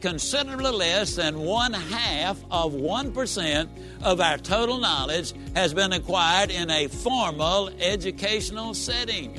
considerably less than one half of 1% of our total knowledge has been acquired in a formal educational setting.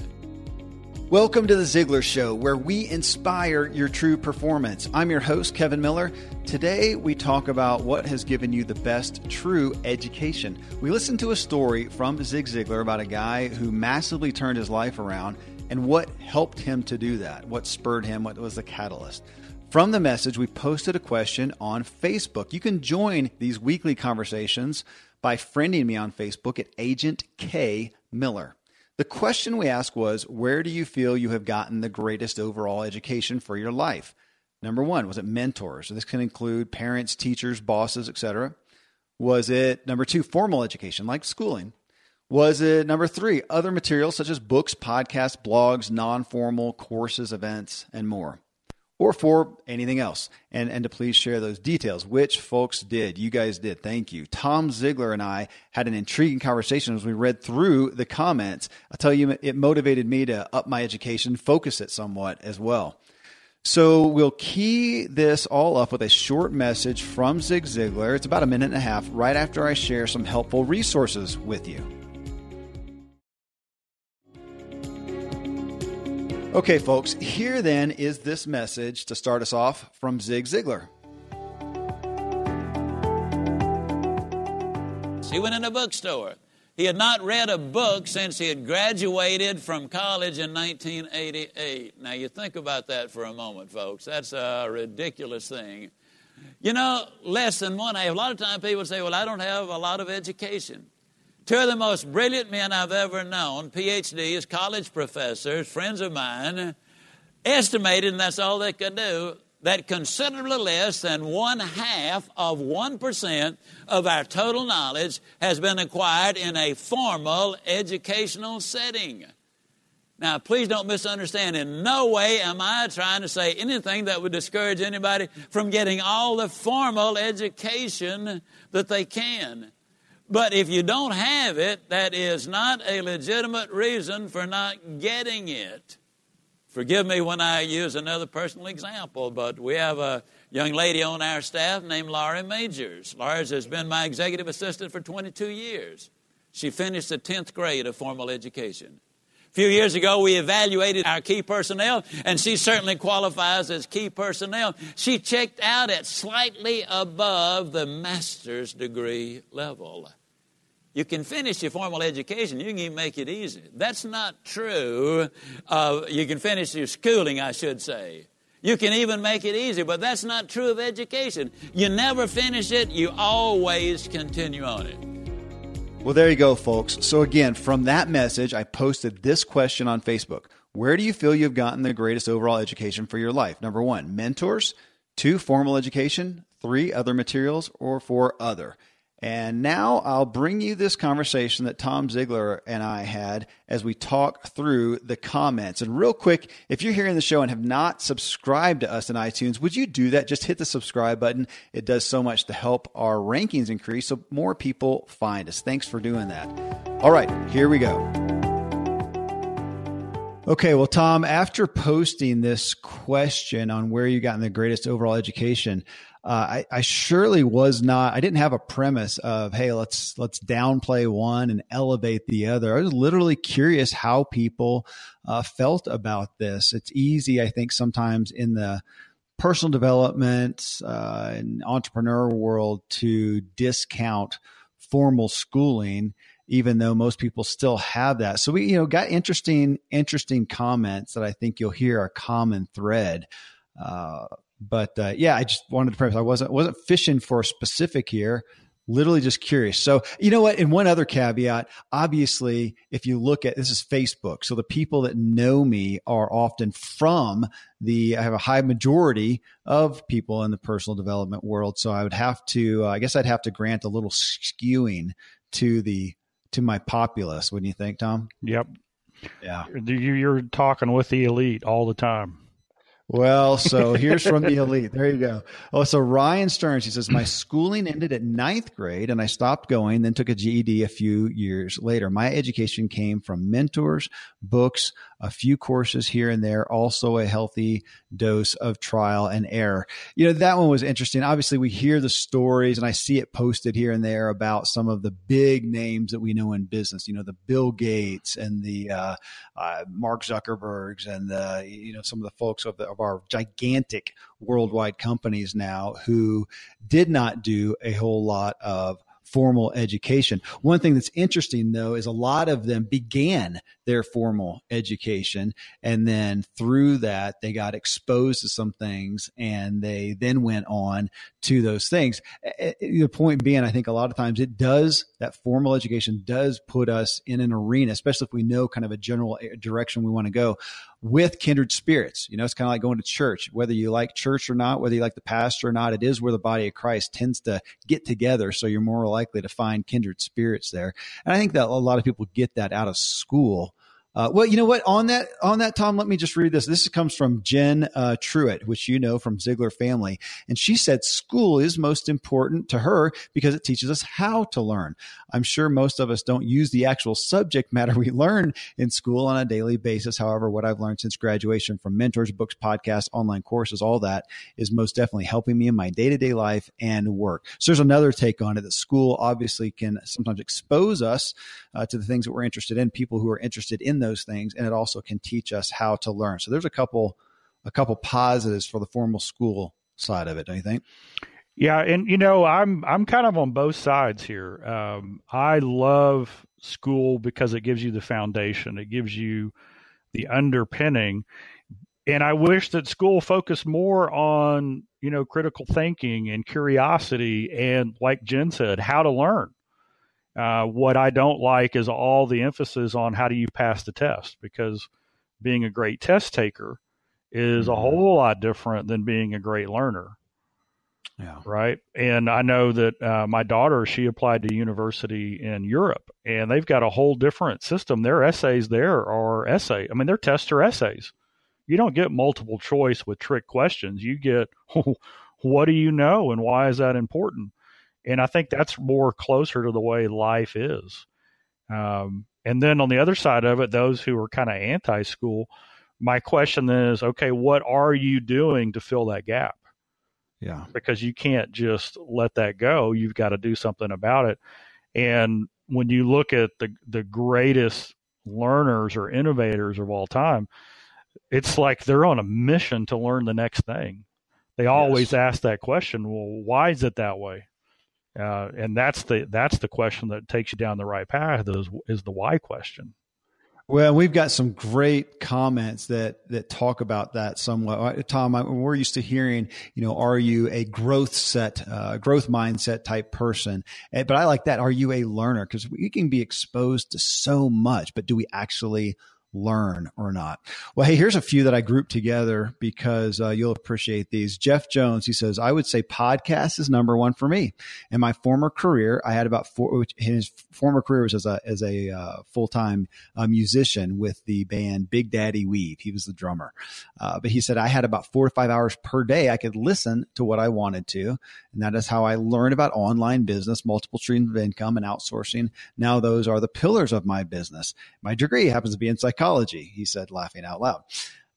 Welcome to the Ziglar Show, where we inspire your true performance. I'm your host, Kevin Miller. Today, we talk about what has given you the best true education. We listen to a story from Zig Ziglar about a guy who massively turned his life around and what helped him to do that, what spurred him, what was the catalyst. From the message, we posted a question on Facebook. You can join these weekly conversations by friending me on Facebook at Agent K Miller. The question we asked was Where do you feel you have gotten the greatest overall education for your life? Number one, was it mentors? So this can include parents, teachers, bosses, etc. Was it number two, formal education like schooling? Was it number three, other materials such as books, podcasts, blogs, non formal courses, events, and more? Or for anything else. And, and to please share those details, which folks did. You guys did. Thank you. Tom Ziglar and I had an intriguing conversation as we read through the comments. I'll tell you, it motivated me to up my education, focus it somewhat as well. So we'll key this all up with a short message from Zig Ziglar. It's about a minute and a half right after I share some helpful resources with you. Okay, folks, here then is this message to start us off from Zig Ziglar. He went in a bookstore. He had not read a book since he had graduated from college in 1988. Now, you think about that for a moment, folks. That's a ridiculous thing. You know, less than one. A lot of times people say, well, I don't have a lot of education. Two of the most brilliant men I've ever known, PhDs, college professors, friends of mine, estimated, and that's all they could do, that considerably less than one half of 1% of our total knowledge has been acquired in a formal educational setting. Now, please don't misunderstand. In no way am I trying to say anything that would discourage anybody from getting all the formal education that they can. But if you don't have it, that is not a legitimate reason for not getting it. Forgive me when I use another personal example, but we have a young lady on our staff named Laurie Majors. Laurie has been my executive assistant for 22 years. She finished the 10th grade of formal education. A few years ago, we evaluated our key personnel, and she certainly qualifies as key personnel. She checked out at slightly above the master's degree level. You can finish your formal education. You can even make it easy. That's not true. Uh, you can finish your schooling, I should say. You can even make it easy, but that's not true of education. You never finish it, you always continue on it. Well, there you go, folks. So, again, from that message, I posted this question on Facebook Where do you feel you've gotten the greatest overall education for your life? Number one, mentors. Two, formal education. Three, other materials. Or four, other. And now I'll bring you this conversation that Tom Ziglar and I had as we talk through the comments. And real quick, if you're hearing the show and have not subscribed to us in iTunes, would you do that? Just hit the subscribe button. It does so much to help our rankings increase so more people find us. Thanks for doing that. All right, here we go. Okay, well, Tom, after posting this question on where you gotten the greatest overall education, uh, I, I, surely was not. I didn't have a premise of hey, let's let's downplay one and elevate the other. I was literally curious how people uh, felt about this. It's easy, I think, sometimes in the personal development uh, and entrepreneur world to discount formal schooling even though most people still have that. So we, you know, got interesting, interesting comments that I think you'll hear a common thread. Uh, but uh, yeah, I just wanted to preface I wasn't wasn't fishing for a specific here. Literally just curious. So you know what? And one other caveat, obviously, if you look at this is Facebook, so the people that know me are often from the. I have a high majority of people in the personal development world, so I would have to. Uh, I guess I'd have to grant a little skewing to the to my populace. Wouldn't you think, Tom? Yep. Yeah. You're talking with the elite all the time. Well, so here's from the elite. There you go. Oh, so Ryan Stearns, he says, My schooling ended at ninth grade and I stopped going, then took a GED a few years later. My education came from mentors, books, a few courses here and there, also a healthy dose of trial and error. You know, that one was interesting. Obviously, we hear the stories and I see it posted here and there about some of the big names that we know in business, you know, the Bill Gates and the uh, uh, Mark Zuckerbergs and the, you know, some of the folks of, the, of our gigantic worldwide companies now who did not do a whole lot of formal education. One thing that's interesting though is a lot of them began their formal education and then through that they got exposed to some things and they then went on to those things. The point being, I think a lot of times it does, that formal education does put us in an arena, especially if we know kind of a general eh, direction we want to go with kindred spirits. You know, it's kind of like going to church, whether you like church or not, whether you like the pastor or not, it is where the body of Christ tends to get together. So you're more likely to find kindred spirits there. And I think that a lot of people get that out of school uh, well, you know what? On that, on that, Tom, let me just read this. This comes from Jen uh, Truitt, which you know from Ziglar Family, and she said school is most important to her because it teaches us how to learn. I'm sure most of us don't use the actual subject matter we learn in school on a daily basis. However, what I've learned since graduation from mentors, books, podcasts, online courses, all that is most definitely helping me in my day to day life and work. So there's another take on it that school obviously can sometimes expose us uh, to the things that we're interested in, people who are interested in those things, and it also can teach us how to learn. So there's a couple a couple positives for the formal school side of it, don't you think? Yeah, and you know, I'm I'm kind of on both sides here. Um, I love school because it gives you the foundation, it gives you the underpinning, and I wish that school focused more on you know critical thinking and curiosity, and like Jen said, how to learn. Uh, what I don't like is all the emphasis on how do you pass the test because being a great test taker is a mm-hmm. whole lot different than being a great learner. Yeah. Right. And I know that uh, my daughter, she applied to university in Europe and they've got a whole different system. Their essays there are essay. I mean, their tests are essays. You don't get multiple choice with trick questions. You get, what do you know and why is that important? And I think that's more closer to the way life is. Um, and then on the other side of it, those who are kind of anti school, my question then is okay, what are you doing to fill that gap? Yeah. Because you can't just let that go. You've got to do something about it. And when you look at the, the greatest learners or innovators of all time, it's like they're on a mission to learn the next thing. They always yes. ask that question, well, why is it that way? Uh, and that's the that's the question that takes you down the right path is, is the why question. Well, we've got some great comments that that talk about that somewhat. Uh, Tom, I, we're used to hearing, you know, are you a growth set, uh, growth mindset type person? Eh, but I like that. Are you a learner? Because we can be exposed to so much, but do we actually learn or not. Well, hey, here's a few that I grouped together because uh, you'll appreciate these. Jeff Jones, he says, I would say podcast is number one for me. In my former career, I had about four, his former career was as a, as a uh, full time uh, musician with the band Big Daddy Weave. He was the drummer. Uh, but he said, I had about four to five hours per day. I could listen to what I wanted to. And that is how I learned about online business, multiple streams of income, and outsourcing. Now, those are the pillars of my business. My degree happens to be in psychology, he said, laughing out loud.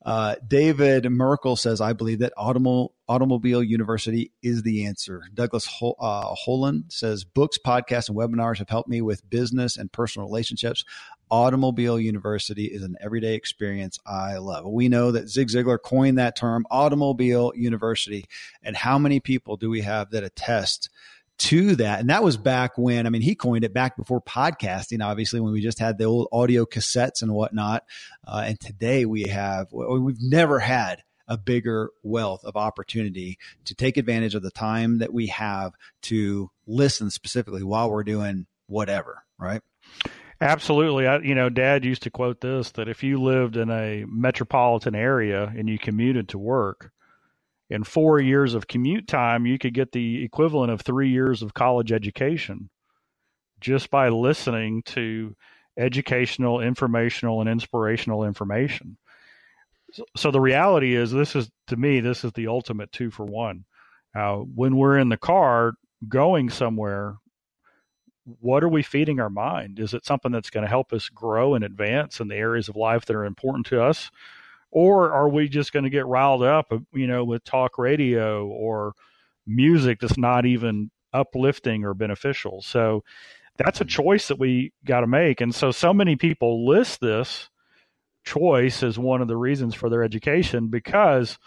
Uh, David Merkel says, I believe that Automo- Automobile University is the answer. Douglas Hol- uh, Holland says, books, podcasts, and webinars have helped me with business and personal relationships. Automobile University is an everyday experience I love. We know that Zig Ziglar coined that term, Automobile University. And how many people do we have that attest to that? And that was back when, I mean, he coined it back before podcasting, obviously, when we just had the old audio cassettes and whatnot. Uh, and today we have, we've never had a bigger wealth of opportunity to take advantage of the time that we have to listen specifically while we're doing whatever, right? Absolutely. I, you know, Dad used to quote this that if you lived in a metropolitan area and you commuted to work, in four years of commute time, you could get the equivalent of three years of college education just by listening to educational, informational, and inspirational information. So, so the reality is, this is to me, this is the ultimate two for one. Uh, when we're in the car going somewhere, what are we feeding our mind? Is it something that's going to help us grow and advance in the areas of life that are important to us? Or are we just going to get riled up, you know, with talk radio or music that's not even uplifting or beneficial? So that's a mm. choice that we got to make. And so, so many people list this choice as one of the reasons for their education because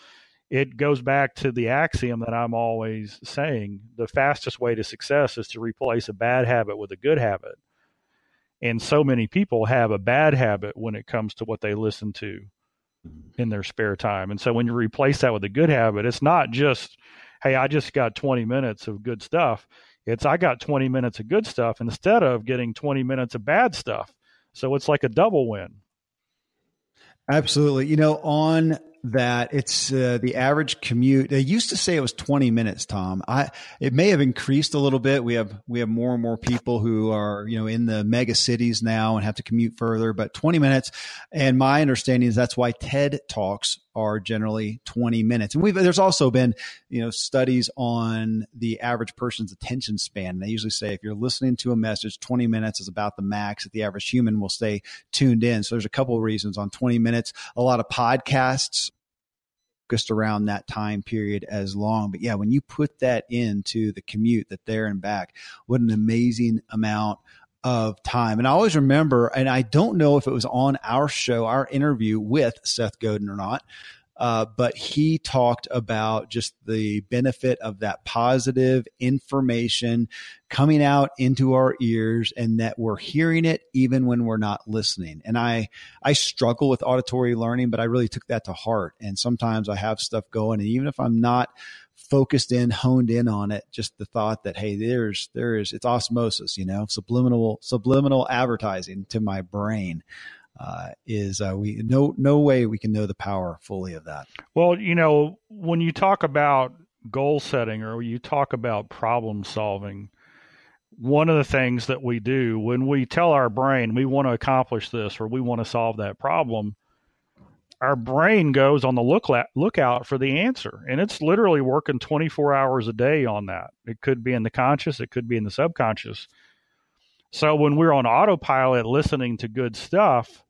it goes back to the axiom that I'm always saying the fastest way to success is to replace a bad habit with a good habit. And so many people have a bad habit when it comes to what they listen to Mm-hmm. in their spare time. And so when you replace that with a good habit, it's not just, hey, I just got 20 minutes of good stuff. It's I got 20 minutes of good stuff instead of getting 20 minutes of bad stuff. So it's like a double win. Absolutely. You know, on that it's uh, the average commute. They used to say it was 20 minutes, Tom. I it may have increased a little bit. We have we have more and more people who are, you know, in the mega cities now and have to commute further, but 20 minutes and my understanding is that's why TED Talks are generally 20 minutes. And we've, there's also been, you know, studies on the average person's attention span. And they usually say if you're listening to a message, 20 minutes is about the max that the average human will stay tuned in. So there's a couple of reasons on 20 minutes. A lot of podcasts focused around that time period as long. But yeah, when you put that into the commute, that there and back, what an amazing amount of time. And I always remember, and I don't know if it was on our show, our interview with Seth Godin or not, uh, but he talked about just the benefit of that positive information coming out into our ears and that we're hearing it even when we're not listening. And I, I struggle with auditory learning, but I really took that to heart. And sometimes I have stuff going and even if I'm not focused in, honed in on it, just the thought that, Hey, there's, there is, it's osmosis, you know, subliminal, subliminal advertising to my brain uh, is uh, we no no way we can know the power fully of that. Well, you know, when you talk about goal setting or you talk about problem solving, one of the things that we do when we tell our brain we want to accomplish this or we want to solve that problem, our brain goes on the look lookout for the answer, and it's literally working 24 hours a day on that. It could be in the conscious, it could be in the subconscious. So when we're on autopilot listening to good stuff,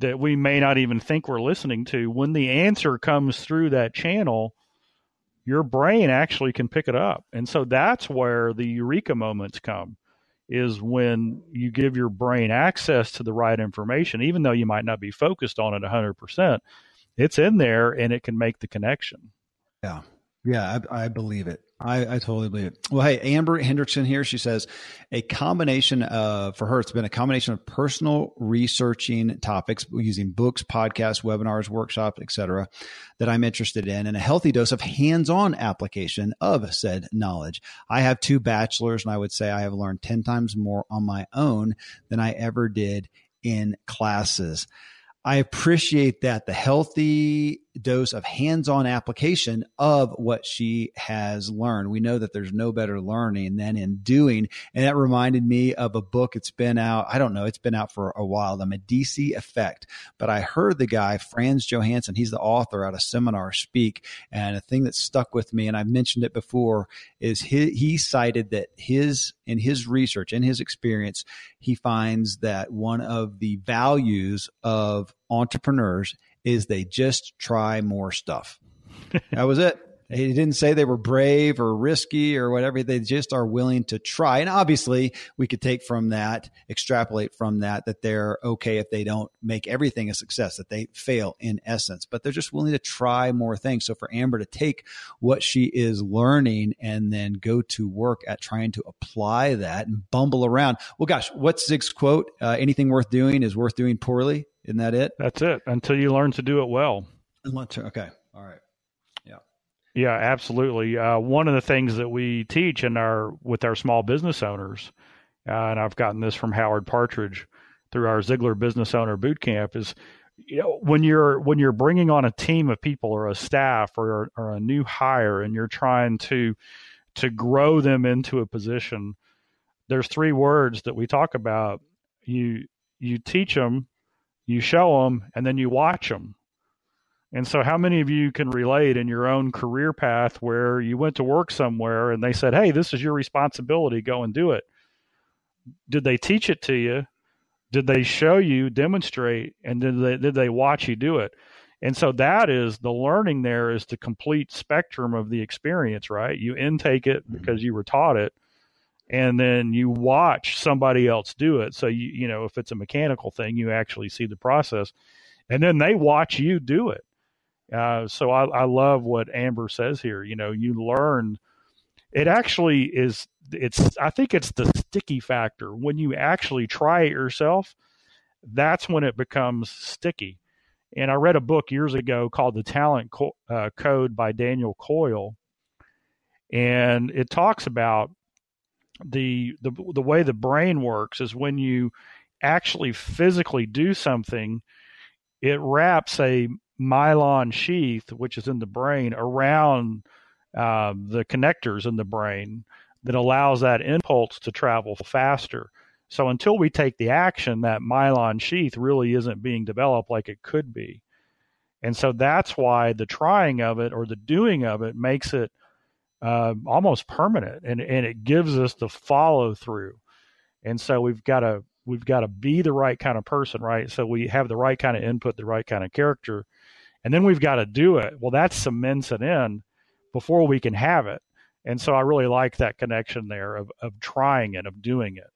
that we may not even think we're listening to, when the answer comes through that channel, your brain actually can pick it up. And so that's where the eureka moments come is when you give your brain access to the right information, even though you might not be focused on it 100%, it's in there and it can make the connection. Yeah. Yeah, I, I believe it. I, I, totally believe it. Well, hey, Amber Hendrickson here. She says a combination of, for her, it's been a combination of personal researching topics using books, podcasts, webinars, workshops, etc., that I'm interested in, and a healthy dose of hands-on application of said knowledge. I have two bachelors, and I would say I have learned ten times more on my own than I ever did in classes. I appreciate that the healthy dose of hands-on application of what she has learned. We know that there's no better learning than in doing. And that reminded me of a book. It's been out. I don't know. It's been out for a while. The Medici Effect. But I heard the guy, Frans Johansson, he's the author out a seminar speak. And a thing that stuck with me, and I've mentioned it before, is he, he cited that his, in his research, in his experience, he finds that one of the values of entrepreneurs is they just try more stuff. that was it. He didn't say they were brave or risky or whatever. They just are willing to try. And obviously, we could take from that, extrapolate from that, that they're okay if they don't make everything a success, that they fail in essence, but they're just willing to try more things. So for Amber to take what she is learning and then go to work at trying to apply that and bumble around. Well, gosh, what's Zig's quote? Uh, anything worth doing is worth doing poorly. Isn't that it? That's it. Until you learn to do it well. Okay. All right. Yeah. Yeah, absolutely. Uh, one of the things that we teach in our with our small business owners, uh, and I've gotten this from Howard Partridge through our Ziglar Business Owner Boot Camp, is you know when you're when you're bringing on a team of people or a staff or or a new hire and you're trying to to grow them into a position, there's three words that we talk about. You you teach them you show them and then you watch them. And so, how many of you can relate in your own career path where you went to work somewhere and they said, Hey, this is your responsibility, go and do it? did they teach it to you? Did they show you, demonstrate, and did they did they watch you do it? And so that is the learning there is the complete spectrum of the experience, right? You intake it mm-hmm. because you were taught it, and then you watch somebody else do it. So you you know if it's a mechanical thing, you actually see the process, and then they watch you do it. Uh, so I, I love what Amber says here. You know, you learn. It actually is. It's. I think it's the sticky factor when you actually try it yourself. That's when it becomes sticky and I read a book years ago called The Talent Co- uh, Code by Daniel Coyle, and it talks about the, the the way the brain works is when you actually physically do something, it wraps a myelin sheath, which is in the brain, around uh, the connectors in the brain that allows that impulse to travel faster. So until we take the action, that myelin sheath really isn't being developed like it could be. And so that's why the trying of it or the doing of it makes it uh, almost permanent and, and it gives us the follow through. And so we've got to we've got to be the right kind of person, right? So we have the right kind of input, the right kind of character, and then we've got to do it. Well, that cements it in before we can have it. And so I really like that connection there of, of trying it, of doing it.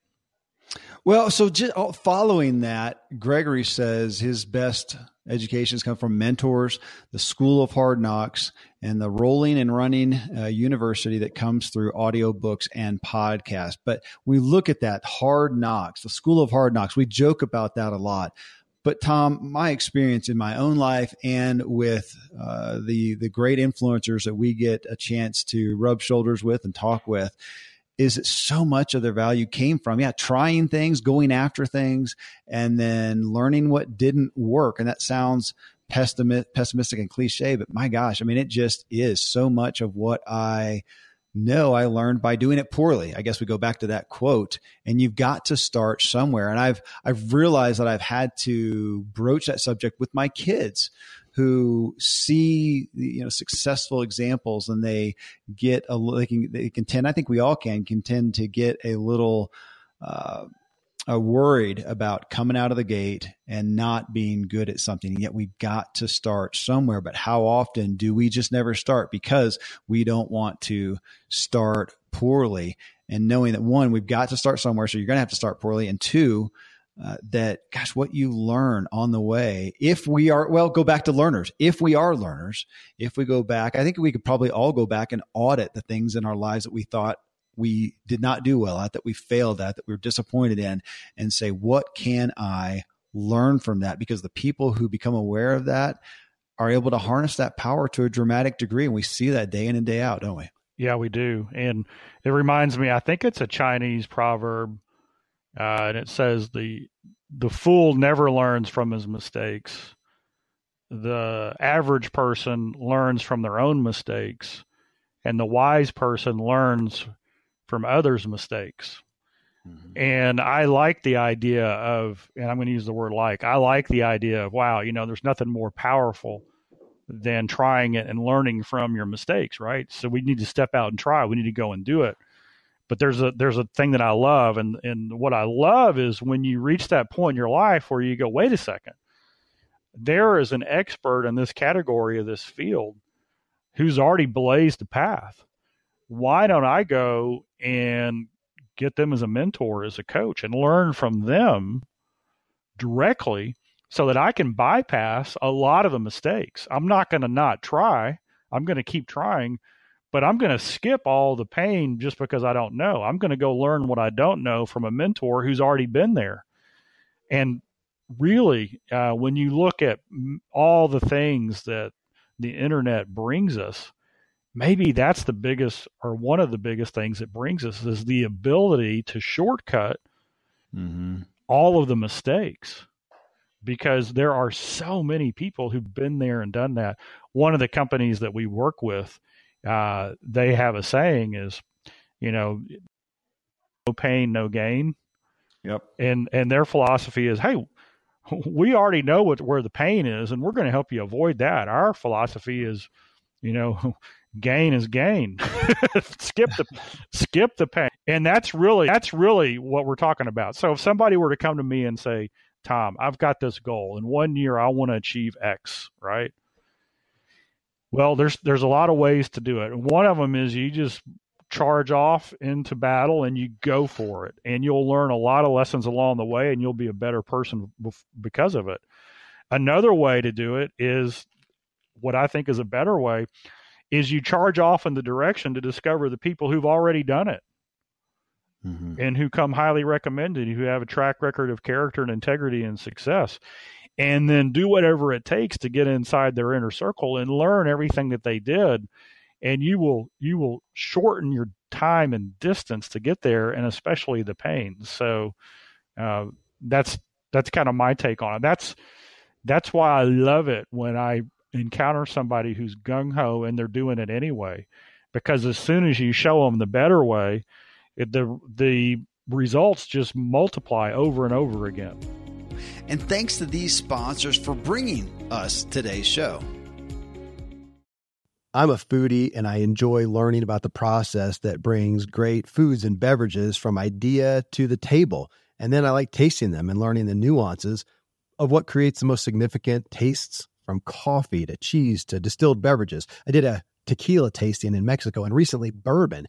Well, so just uh, following that, Gregory says his best educations come from mentors, the School of Hard Knocks, and the Rolling and Running uh, University that comes through audiobooks and podcasts. But we look at that Hard Knocks, the School of Hard Knocks. We joke about that a lot. But Tom, my experience in my own life and with uh, the the great influencers that we get a chance to rub shoulders with and talk with is that so much of their value came from yeah trying things going after things and then learning what didn't work. And that sounds pessimistic and cliche but my gosh i mean it just is so much of what i know i learned by doing it poorly. I guess we go back to that quote and you've got to start somewhere. And i've i've realized that i've had to broach that subject with my kids who see you know successful examples and they get a they can they can tend I think we all can can tend to get a little uh, uh, worried about coming out of the gate and not being good at something. And yet we've got to start somewhere. But how often do we just never start because we don't want to start poorly? And knowing that one, we've got to start somewhere. So you're going to have to start poorly. And two, uh, that gosh what you learn on the way if we are well go back to learners. If we are learners if we go back i think we could probably all go back and audit the things in our lives that we thought we did not do well at that we failed at that we were disappointed in and say what can i learn from that? Because the people who become aware of that are able to harness that power to a dramatic degree and we see that day in and day out don't we? Yeah we do. And it reminds me i think it's a chinese proverb uh, and it says the the fool never learns from his mistakes. The average person learns from their own mistakes, and the wise person learns from others' mistakes. Mm-hmm. And I like the idea of, and I'm going to use the word like, I like the idea of, wow, you know, there's nothing more powerful than trying it and learning from your mistakes, right? So we need to step out and try. We need to go and do it. But there's a there's a thing that I love, and and what I love is when you reach that point in your life where you go, wait a second, there is an expert in this category of this field who's already blazed the path. Why don't I go and get them as a mentor, as a coach, and learn from them directly so that I can bypass a lot of the mistakes. I'm not going to not try. I'm going to keep trying, but I'm going to skip all the pain just because I don't know. I'm going to go learn what I don't know from a mentor who's already been there. And really, uh, when you look at all the things that the internet brings us, maybe that's the biggest or one of the biggest things it brings us is the ability to shortcut mm-hmm. all of the mistakes because there are so many people who've been there and done that. One of the companies that we work with uh, they have a saying is, you know, no pain, no gain. Yep. And and their philosophy is, hey, we already know what where the pain is, and we're going to help you avoid that. Our philosophy is, you know, gain is gain. skip the skip the pain. And that's really that's really what we're talking about. So if somebody were to come to me and say, "Tom, I've got this goal. In one year I want to achieve X," right? Well, there's there's a lot of ways to do it. One of them is you just charge off into battle and you go for it and you'll learn a lot of lessons along the way and you'll be a better person because of it another way to do it is what i think is a better way is you charge off in the direction to discover the people who've already done it mm-hmm. and who come highly recommended who have a track record of character and integrity and success and then do whatever it takes to get inside their inner circle and learn everything that they did. And you will you will shorten your time and distance to get there and especially the pain. So uh, that's that's kind of my take on it. That's that's why i love it when i encounter somebody who's gung-ho and they're doing it anyway. Because as soon as you show them the better way it, the the results just multiply over and over again and thanks to these sponsors for bringing us today's show I'm a foodie and I enjoy learning about the process that brings great foods and beverages from idea to the table. And then I like tasting them and learning the nuances of what creates the most significant tastes from coffee to cheese to distilled beverages. I did a tequila tasting in Mexico and recently bourbon.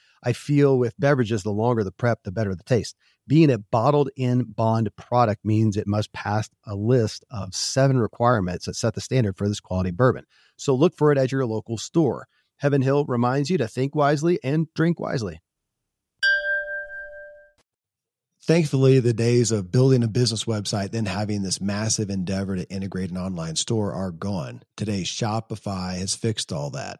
I feel with beverages, the longer the prep, the better the taste. Being a bottled in bond product means it must pass a list of seven requirements that set the standard for this quality bourbon. So look for it at your local store. Heaven Hill reminds you to think wisely and drink wisely. Thankfully, the days of building a business website, then having this massive endeavor to integrate an online store are gone. Today, Shopify has fixed all that.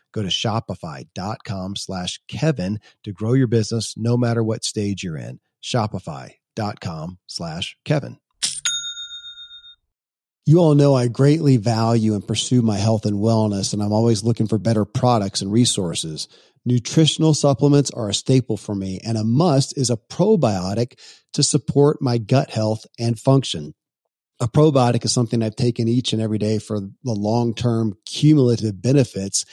Go to shopify.com slash Kevin to grow your business no matter what stage you're in. Shopify.com slash Kevin. You all know I greatly value and pursue my health and wellness, and I'm always looking for better products and resources. Nutritional supplements are a staple for me, and a must is a probiotic to support my gut health and function. A probiotic is something I've taken each and every day for the long term cumulative benefits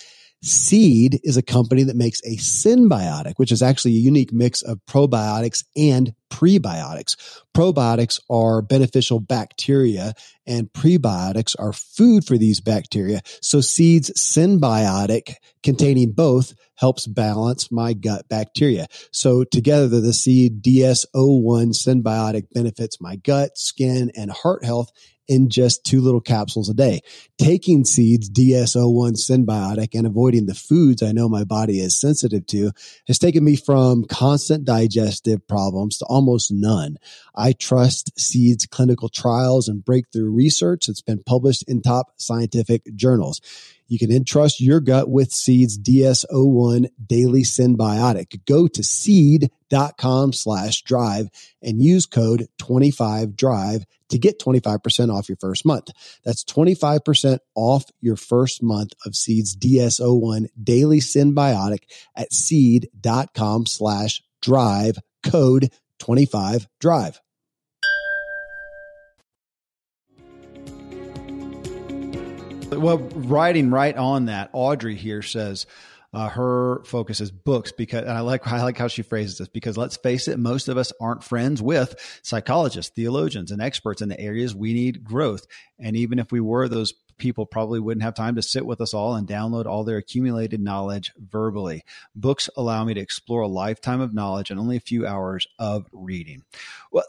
Seed is a company that makes a synbiotic, which is actually a unique mix of probiotics and prebiotics. Probiotics are beneficial bacteria and prebiotics are food for these bacteria. So Seed's synbiotic containing both helps balance my gut bacteria. So together the Seed DS01 synbiotic benefits my gut, skin, and heart health in just two little capsules a day. Taking seeds DS01 synbiotic, and avoiding the foods I know my body is sensitive to has taken me from constant digestive problems to almost none. I trust seeds clinical trials and breakthrough research that's been published in top scientific journals. You can entrust your gut with Seed's DS01 Daily Synbiotic. Go to seed.com slash drive and use code 25drive to get 25% off your first month. That's 25% off your first month of Seed's DS01 Daily Synbiotic at seed.com slash drive code 25drive. Well, writing right on that, Audrey here says, Uh, her focus is books because, and I like I like how she phrases this because let's face it, most of us aren't friends with psychologists, theologians, and experts in the areas we need growth. And even if we were, those people probably wouldn't have time to sit with us all and download all their accumulated knowledge verbally. Books allow me to explore a lifetime of knowledge in only a few hours of reading. Well,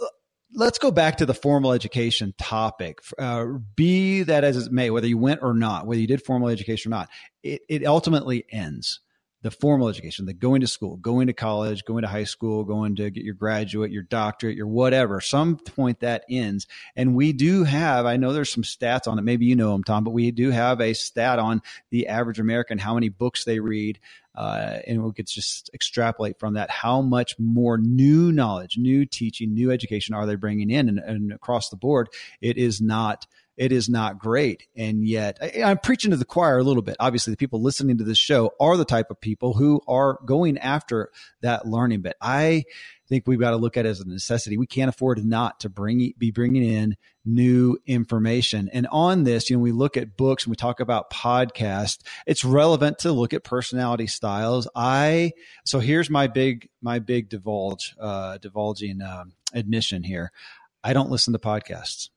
let's go back to the formal education topic. Uh, be that as it may, whether you went or not, whether you did formal education or not, it, it ultimately ends the formal education, the going to school, going to college, going to high school, going to get your graduate, your doctorate, your whatever. Some point that ends. And we do have, I know there's some stats on it. Maybe you know them, Tom, but we do have a stat on the average American, how many books they read. Uh, and we could just extrapolate from that how much more new knowledge, new teaching, new education are they bringing in? And, and across the board, it is not it is not great. And yet, I, am preaching to the choir a little bit. Obviously, the people listening to this show are the type of people who are going after that learning bit. I think we've got to look at it as a necessity. We can't afford not to bring be bringing in new information. And on this, you know, we look at books and we talk about podcasts. It's relevant to look at personality styles. I so here's my big my big divulge uh, divulging um, admission here. I don't listen to podcasts.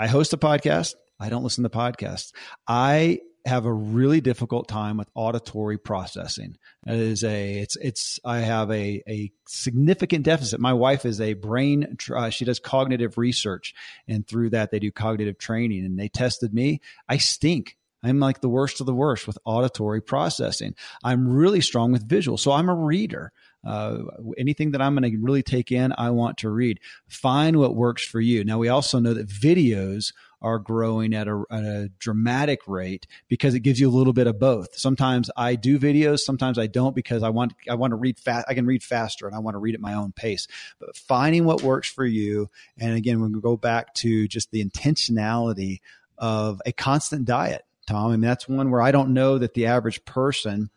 I host a podcast. I don't listen to podcasts. I have a really difficult time with auditory processing. It is a it's it's I have a a significant deficit. My wife is a brain uh, she does cognitive research and through that they do cognitive training and they tested me. I stink. I'm like the worst of the worst with auditory processing. I'm really strong with visual. So I'm a reader. Uh, anything that I'm going to really take in, I want to read. Find what works for you. Now, we also know that videos are growing at a, at a, dramatic rate because it gives you a little bit of both. Sometimes I do videos, sometimes I don't because I want I want to read fast. I can read faster and I want to read at my own pace. But finding what works for you, and again, we go back to just the intentionality of a constant diet, Tom. I mean, that's one where I don't know that the average person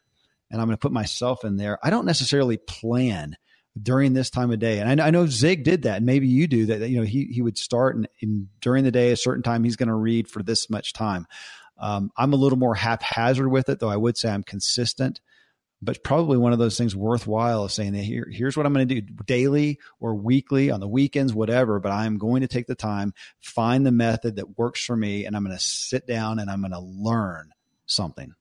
and I'm going to put myself in there. I don't necessarily plan during this time of day. And I, I know Zig did that, and maybe you do that. You know, he he would start and, and during the day, a certain time, he's going to read for this much time. Um, I'm a little more haphazard with it, though. I would say I'm consistent, but probably one of those things worthwhile of saying that here, here's what I'm going to do daily or weekly on the weekends, whatever. But I'm going to take the time, find the method that works for me, and I'm going to sit down and I'm going to learn something.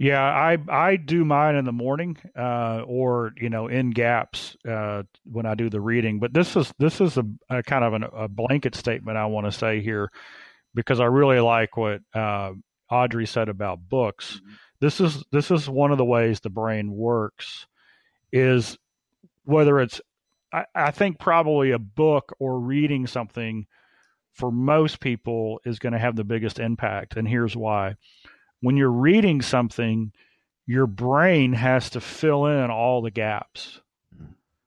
Yeah, I I do mine in the morning, uh, or you know, in gaps uh, when I do the reading. But this is this is a, a kind of an, a blanket statement I want to say here, because I really like what uh, Audrey said about books. Mm-hmm. This is this is one of the ways the brain works, is whether it's I, I think probably a book or reading something for most people is going to have the biggest impact, and here's why when you're reading something, your brain has to fill in all the gaps.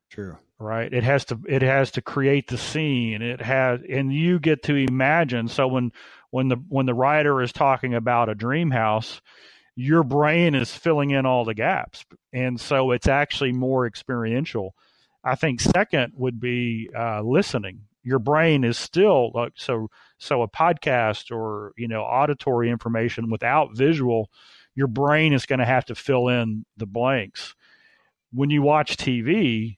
True. Right. It has to it has to create the scene. It has and you get to imagine. So when when the when the writer is talking about a dream house, your brain is filling in all the gaps. And so it's actually more experiential. I think second would be uh, listening your brain is still like so so a podcast or you know auditory information without visual your brain is going to have to fill in the blanks. When you watch tv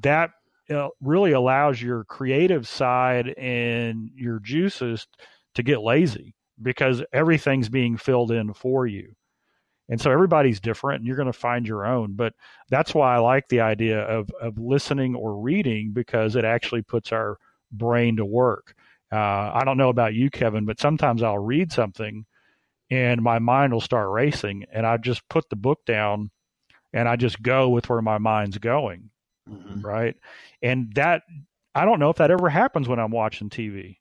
that uh, really allows your creative side and your juices to get lazy because everything's being filled in for you and so everybody's different and you're going to find your own. But that's why I like the idea of, of listening or reading because it actually puts our brain to work. Uh, I don't know about you, Kevin, but sometimes I'll read something and my mind will start racing and I just put the book down and I just go with where my mind's going. Mm-hmm. Right. And that, I don't know if that ever happens when I'm watching TV.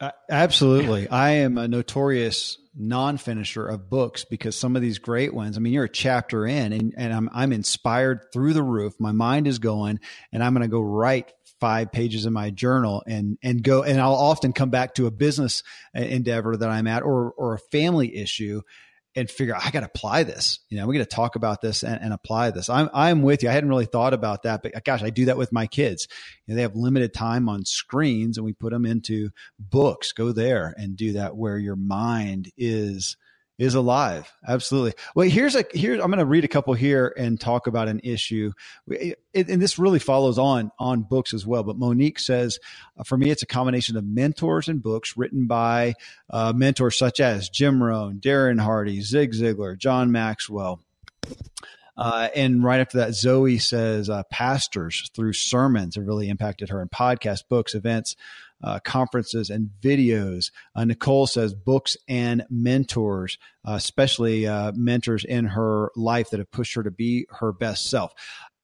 Uh, absolutely. I am a notorious non-finisher of books because some of these great ones, I mean, you're a chapter in and, and I'm, I'm inspired through the roof. My mind is going and I'm going to go write five pages in my journal and, and go, and I'll often come back to a business endeavor that I'm at or, or a family issue and figure I got to apply this. You know, we're going to talk about this and, and, apply this. I'm I'm with you. I hadn't really thought about that, but gosh, I do that with my kids. You know, they have limited time on screens, and we put them into books. Go there and do that where your mind is is alive. Absolutely. Well, here's a here. I'm going to read a couple here and talk about an issue, and this really follows on on books as well. But Monique says, uh, for me, it's a combination of mentors and books written by uh, mentors such as Jim Rohn, Darren Hardy, Zig Ziglar, John Maxwell. Uh, and right after that, Zoe says uh, pastors through sermons have really impacted her in podcasts, books, events, uh, conferences, and videos. Uh, Nicole says books and mentors, uh, especially uh, mentors in her life that have pushed her to be her best self.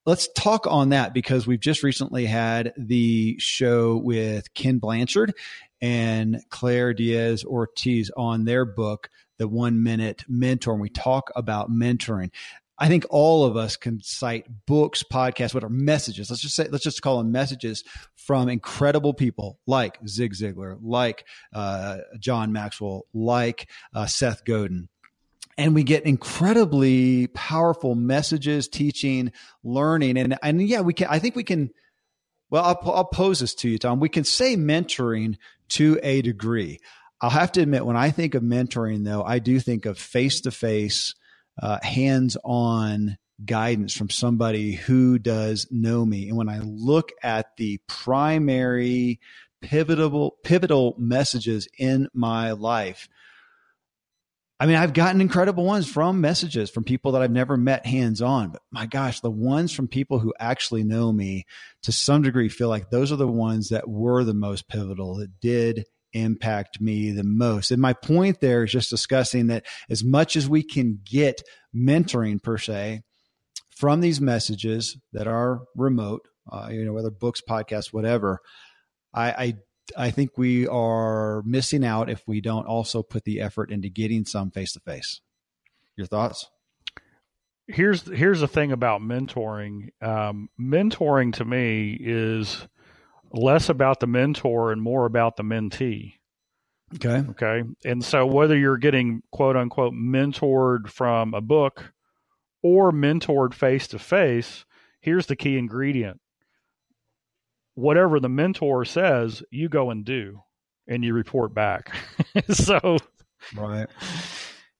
Let's talk on that because we've just recently had the show with Ken Blanchard and Claire Diaz Ortiz on their book, The One Minute Mentor. And we talk about mentoring. I think all of us can cite books, podcasts, what are messages. Let's just say, let's just call them messages from incredible people like Zig Ziglar, like uh, John Maxwell, like uh, Seth Godin. And we get incredibly powerful messages, teaching, learning, and and yeah, we can. I think we can. Well, I'll, I'll pose this to you, Tom. We can say mentoring to a degree. I'll have to admit, when I think of mentoring, though, I do think of face to face uh, hands on guidance from somebody who does know me. And when I look at the primary pivotal pivotal messages in my life, I mean, I've gotten incredible ones from messages from people that I've never met hands on, but my gosh, the ones from people who actually know me to some degree feel like those are the ones that were the most pivotal, that did impact me the most. And my point there is just discussing that as much as we can get mentoring per se from these messages that are remote, uh, you know, whether books, podcasts, whatever, I, I I think we are missing out if we don't also put the effort into getting some face to face. Your thoughts? Here's here's the thing about mentoring. Um, mentoring to me is less about the mentor and more about the mentee. Okay. Okay. And so whether you're getting quote unquote mentored from a book or mentored face to face, here's the key ingredient. Whatever the mentor says, you go and do and you report back. so Right.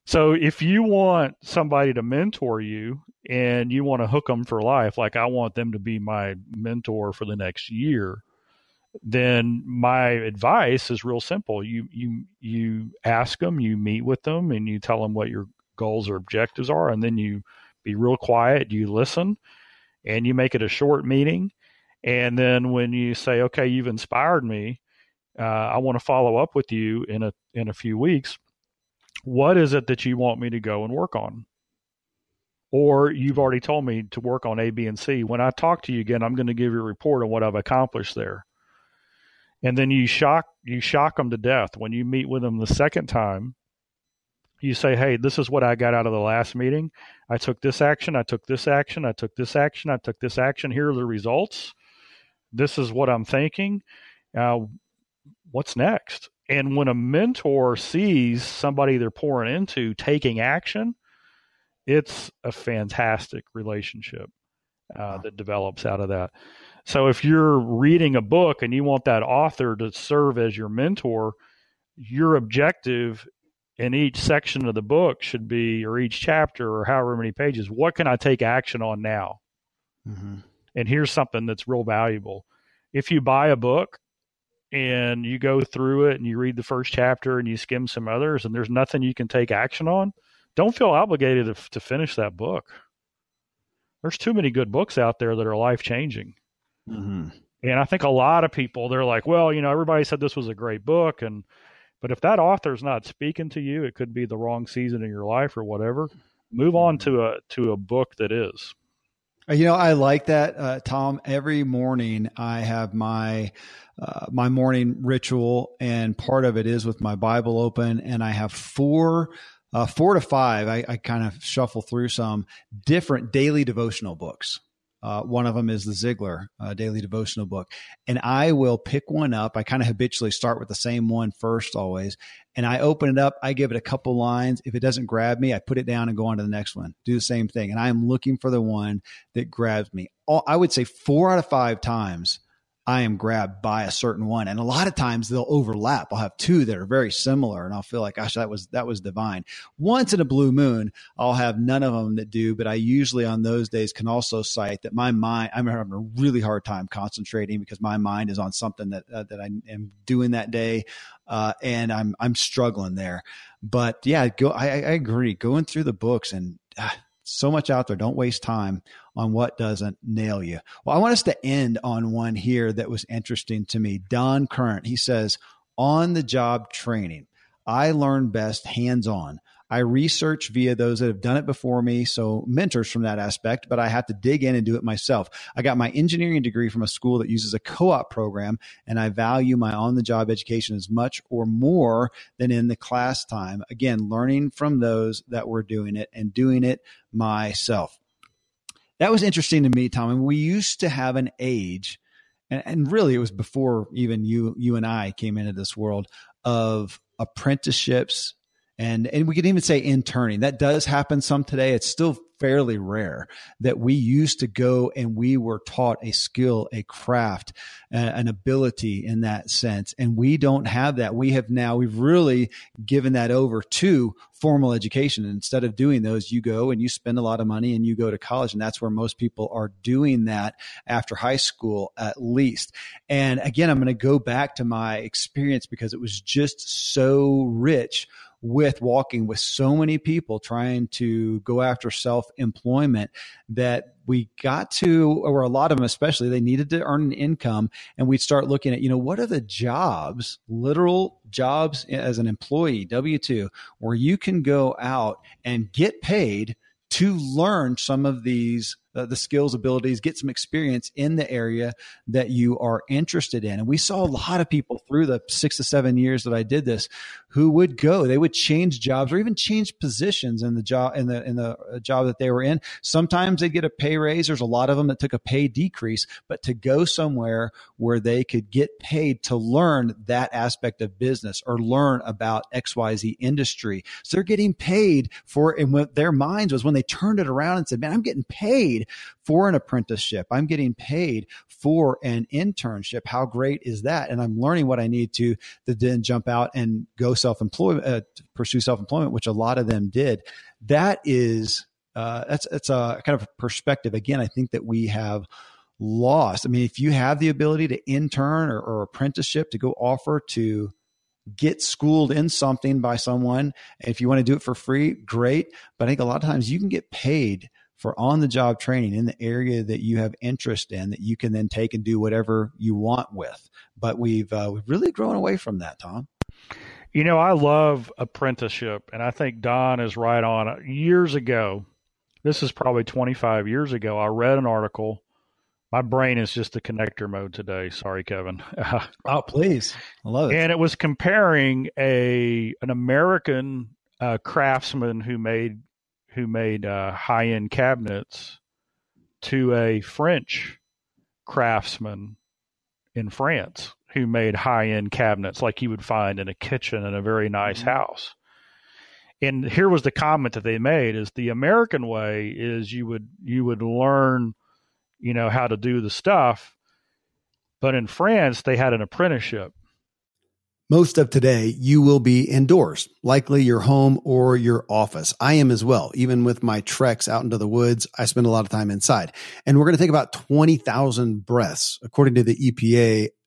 So if you want somebody to mentor you and you want to hook them for life, like I want them to be my mentor for the next year, then my advice is real simple. You you you ask them, you meet with them, and you tell them what your goals or objectives are, and then you be real quiet. You listen, and you make it a short meeting. And then when you say, "Okay, you've inspired me," uh, I want to follow up with you in a in a few weeks. What is it that you want me to go and work on? Or you've already told me to work on A, B, and C. When I talk to you again, I'm going to give you a report on what I've accomplished there and then you shock you shock them to death. When you meet with them the second time you say hey this is what i got out of the last meeting. I took this action i took this action i took this action i took this action. Here are the results. This is what i'm thinking. Uh, what's next? And when a mentor sees somebody they're pouring into taking action it's a fantastic relationship uh, that develops out of that so if you're reading a book and you want that author to serve as your mentor, your objective in each section of the book should be, or each chapter, or however many pages, what can I take action on now? Mm-hmm. And here's something that's real valuable. If you buy a book and you go through it and you read the first chapter and you skim some others and there's nothing you can take action on, don't feel obligated to, to finish that book. There's too many good books out there that are life changing. Mm-hmm. And I think a lot of people they're like, well, you know, everybody said this was a great book, and but if that author's not speaking to you, it could be the wrong season in your life or whatever. Move on to a to a book that is. Uh, you know, I like that, uh, Tom. Every morning, I have my uh, my morning ritual, and part of it is with my Bible open, and I have four. Uh, four to five, I, I kind of shuffle through some different daily devotional books. Uh, one of them is the Ziglar uh, Daily Devotional book. And I will pick one up. I kind of habitually start with the same one first always. And I open it up. I give it a couple lines. If it doesn't grab me, I put it down and go on to the next one. Do the same thing. And I am looking for the one that grabs me. All, I would say four out of five times I am grabbed by a certain one. And a lot of times they'll overlap. I'll have two that are very similar and I'll feel like, gosh, that was, that was divine. Once in a blue moon, I'll have none of them that do, but I usually on those days can also cite that my mind, I'm having a really hard time concentrating because my mind is on something that, uh, that I am doing that day. Uh, and I'm, I'm struggling there, but yeah, go, I, I agree going through the books and, uh, so much out there. Don't waste time on what doesn't nail you. Well, I want us to end on one here that was interesting to me. Don Current, he says, on the job training, I learn best hands on. I research via those that have done it before me, so mentors from that aspect, but I have to dig in and do it myself. I got my engineering degree from a school that uses a co op program, and I value my on the job education as much or more than in the class time. Again, learning from those that were doing it and doing it myself. That was interesting to me, Tom. And we used to have an age, and, and really it was before even you you and I came into this world of apprenticeships and and we can even say interning that does happen some today it's still fairly rare that we used to go and we were taught a skill a craft an ability in that sense. And we don't have that. We have now we've really given that over to formal education. And instead of doing those you go and you spend a lot of money and you go to college. And that's where most people are doing that after high school at least. And again i'm going to go back to my experience because it was just so rich with walking with so many people trying to go after self employment that we got to, or a lot of them especially, they needed to earn an income. And we'd start looking at, you know, what are the jobs, literal jobs as an employee, W 2, where you can go out and get paid to learn some of these uh, the skills, abilities, get some experience in the area that you are interested in. And we saw a lot of people through the six to seven years that I did this who would go, they would change jobs or even change positions in the job, in the, in the uh, job that they were in. Sometimes they'd get a pay raise. There's a lot of them that took a pay decrease, but to go somewhere where they could get paid to learn that aspect of business or learn about XYZ industry. So they're getting paid for, and what their minds was when they turned it around and said, man, I'm getting paid for an apprenticeship. I'm getting paid for an internship. How great is that? And I'm learning what I need to, to then jump out and go self-employment, uh, pursue self-employment, which a lot of them did. That is, uh, that's, that's a kind of perspective. Again, I think that we have lost. I mean, if you have the ability to intern or, or apprenticeship to go offer to get schooled in something by someone. If you want to do it for free, great. But I think a lot of times you can get paid for on the job training in the area that you have interest in that you can then take and do whatever you want with. But we've uh, we've really grown away from that, Tom. You know, I love apprenticeship, and I think Don is right on. Years ago, this is probably 25 years ago, I read an article. My brain is just a connector mode today. Sorry, Kevin. oh, please, I love it. And it was comparing a an American uh, craftsman who made who made uh, high end cabinets to a French craftsman in France who made high end cabinets like you would find in a kitchen in a very nice mm-hmm. house. And here was the comment that they made is the American way is you would you would learn, you know, how to do the stuff. But in France they had an apprenticeship most of today, you will be indoors, likely your home or your office. I am as well. Even with my treks out into the woods, I spend a lot of time inside. And we're going to take about 20,000 breaths. According to the EPA,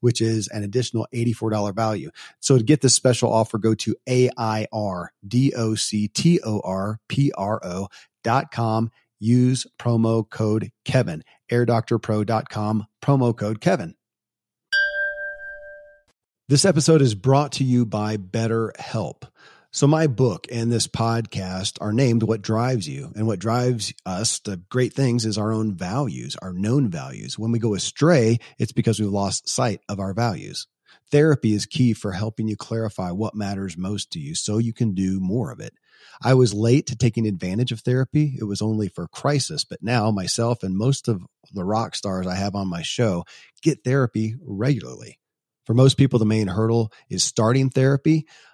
which is an additional $84 value. So to get this special offer, go to A-I-R-D-O-C-T-O-R-P-R-O dot com use promo code Kevin. AirDoctorPro.com, promo code Kevin. This episode is brought to you by BetterHelp. So, my book and this podcast are named What Drives You. And what drives us to great things is our own values, our known values. When we go astray, it's because we've lost sight of our values. Therapy is key for helping you clarify what matters most to you so you can do more of it. I was late to taking advantage of therapy. It was only for crisis, but now myself and most of the rock stars I have on my show get therapy regularly. For most people, the main hurdle is starting therapy.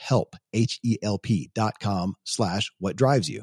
H-E-L-P H E L P dot com slash what drives you.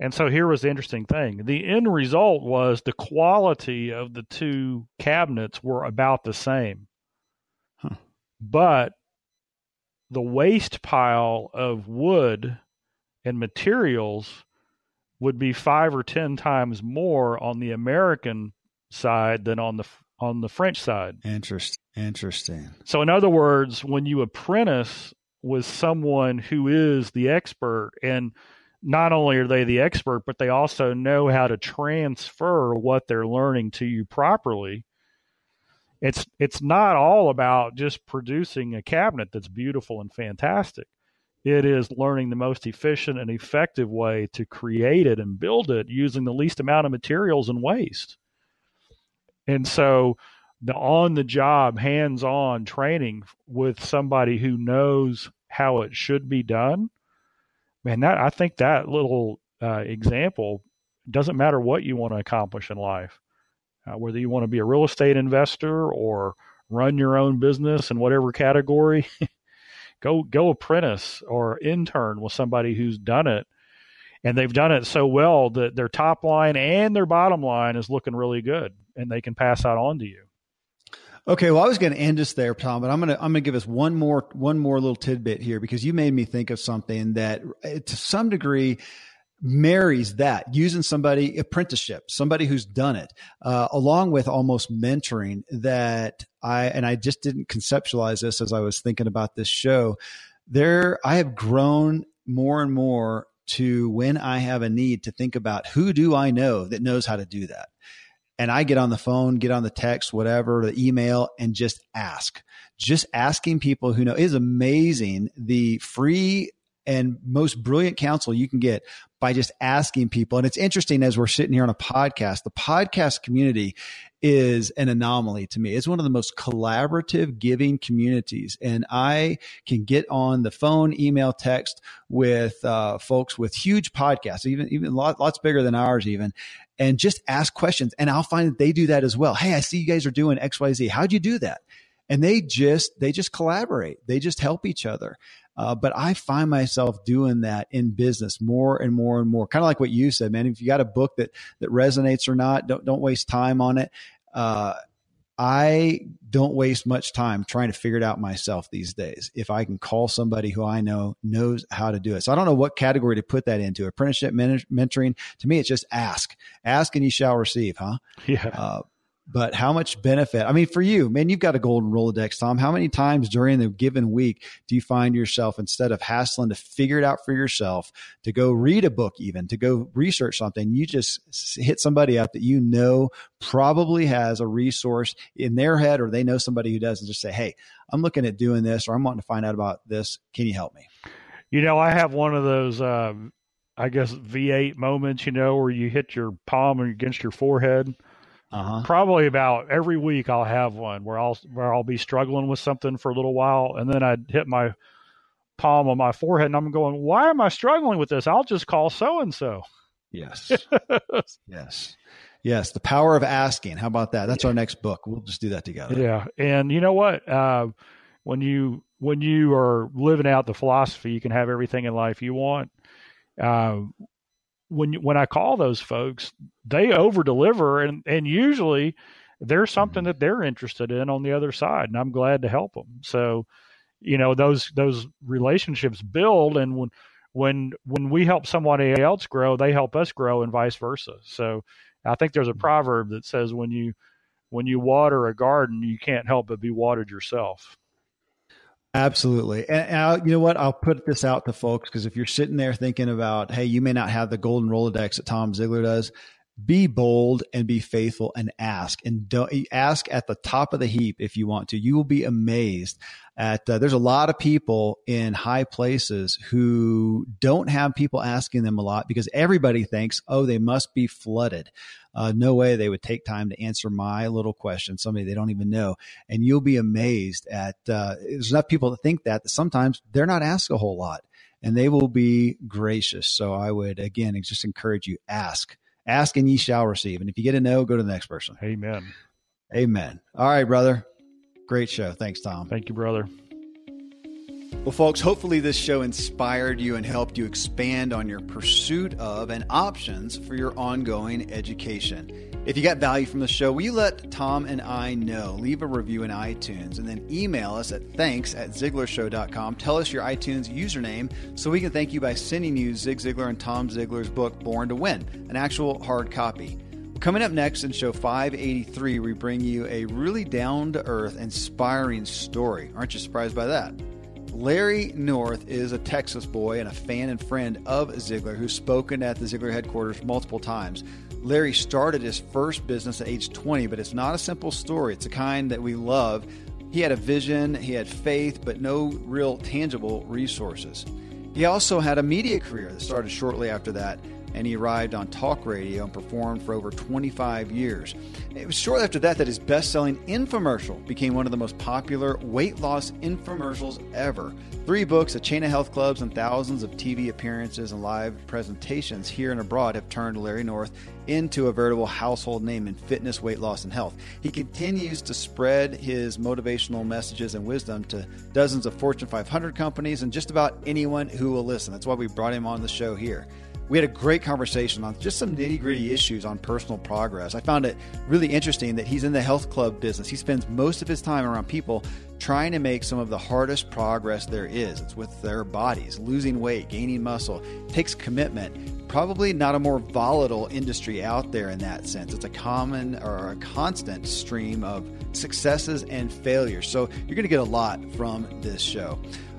And so here was the interesting thing. The end result was the quality of the two cabinets were about the same. Huh. But the waste pile of wood and materials would be five or ten times more on the American side than on the on the French side. Interesting. Interesting. So in other words, when you apprentice with someone who is the expert and not only are they the expert, but they also know how to transfer what they're learning to you properly. It's it's not all about just producing a cabinet that's beautiful and fantastic. It is learning the most efficient and effective way to create it and build it using the least amount of materials and waste. And so the on the job, hands on training with somebody who knows how it should be done man, that I think that little uh, example doesn't matter what you want to accomplish in life, uh, whether you want to be a real estate investor or run your own business in whatever category. go go apprentice or intern with somebody who's done it and they've done it so well that their top line and their bottom line is looking really good and they can pass that on to you Okay, well, I was going to end us there, Tom, but I'm going to I'm going to give us one more one more little tidbit here because you made me think of something that, eh, to some degree, marries that using somebody apprenticeship, somebody who's done it, uh, along with almost mentoring. That I and I just didn't conceptualize this as I was thinking about this show. There, I have grown more and more to when I have a need to think about who do I know that knows how to do that and I get on the phone, get on the text, whatever, the email, and just ask. Just asking people who know is amazing. The free and most brilliant counsel you can get by just asking people. And it's interesting as we're sitting here on a podcast, the podcast community is an anomaly to me. It's one of the most collaborative giving communities. And I can get on the phone, email, text with uh, folks with huge podcasts, even, even lot, lots bigger than ours, even, and just ask questions. And I'll find that they do that as well. Hey, I see you guys are doing XYZ. How'd you do that? And they just, they just collaborate. They just help each other. Uh, but I find myself doing that in business more and more and more. Kind of like what you said, man. If you got a book that that resonates or not, don't don't waste time on it. Uh, I don't waste much time trying to figure it out myself these days. If I can call somebody who I know knows how to do it. So I don't know what category to put that into. Apprenticeship mentoring, to me, it's just ask. Ask and you shall receive, huh? Yeah. Uh, but how much benefit? I mean, for you, man, you've got a golden Rolodex, Tom. How many times during the given week do you find yourself, instead of hassling to figure it out for yourself, to go read a book, even to go research something, you just hit somebody up that you know probably has a resource in their head or they know somebody who does and just say, Hey, I'm looking at doing this or I'm wanting to find out about this. Can you help me? You know, I have one of those, um, I guess, V8 moments, you know, where you hit your palm against your forehead uh-huh. Probably about every week I'll have one where I'll where I'll be struggling with something for a little while, and then I'd hit my palm on my forehead, and I'm going, "Why am I struggling with this? I'll just call so and so." Yes, yes, yes. The power of asking. How about that? That's our next book. We'll just do that together. Yeah, and you know what? Uh, when you when you are living out the philosophy, you can have everything in life you want. Uh, when when I call those folks, they over deliver, and and usually there's something mm-hmm. that they're interested in on the other side, and I'm glad to help them. So, you know, those those relationships build, and when when when we help somebody else grow, they help us grow, and vice versa. So, I think there's a mm-hmm. proverb that says when you when you water a garden, you can't help but be watered yourself. Absolutely. And, and you know what? I'll put this out to folks because if you're sitting there thinking about, hey, you may not have the golden Rolodex that Tom Ziglar does, be bold and be faithful and ask. And don't ask at the top of the heap if you want to. You will be amazed at uh, there's a lot of people in high places who don't have people asking them a lot because everybody thinks oh they must be flooded. Uh, no way they would take time to answer my little question somebody they don't even know. And you'll be amazed at uh, there's enough people that think that, that sometimes they're not asked a whole lot and they will be gracious. So i would again just encourage you ask Ask and ye shall receive. And if you get a no, go to the next person. Amen. Amen. All right, brother. Great show. Thanks, Tom. Thank you, brother. Well, folks, hopefully this show inspired you and helped you expand on your pursuit of and options for your ongoing education. If you got value from the show, will you let Tom and I know? Leave a review in iTunes and then email us at thanks at ZiglarShow.com. Tell us your iTunes username so we can thank you by sending you Zig Ziglar and Tom Ziglar's book, Born to Win, an actual hard copy. Coming up next in show 583, we bring you a really down to earth, inspiring story. Aren't you surprised by that? Larry North is a Texas boy and a fan and friend of Ziglar who's spoken at the Ziglar headquarters multiple times. Larry started his first business at age 20, but it's not a simple story. It's a kind that we love. He had a vision, he had faith, but no real tangible resources. He also had a media career that started shortly after that and he arrived on talk radio and performed for over 25 years. It was shortly after that that his best selling infomercial became one of the most popular weight loss infomercials ever. Three books, a chain of health clubs, and thousands of TV appearances and live presentations here and abroad have turned Larry North into a veritable household name in fitness, weight loss, and health. He continues to spread his motivational messages and wisdom to dozens of Fortune 500 companies and just about anyone who will listen. That's why we brought him on the show here. We had a great conversation on just some nitty gritty issues on personal progress. I found it really interesting that he's in the health club business. He spends most of his time around people trying to make some of the hardest progress there is. It's with their bodies, losing weight, gaining muscle. Takes commitment. Probably not a more volatile industry out there in that sense. It's a common or a constant stream of successes and failures. So you're going to get a lot from this show.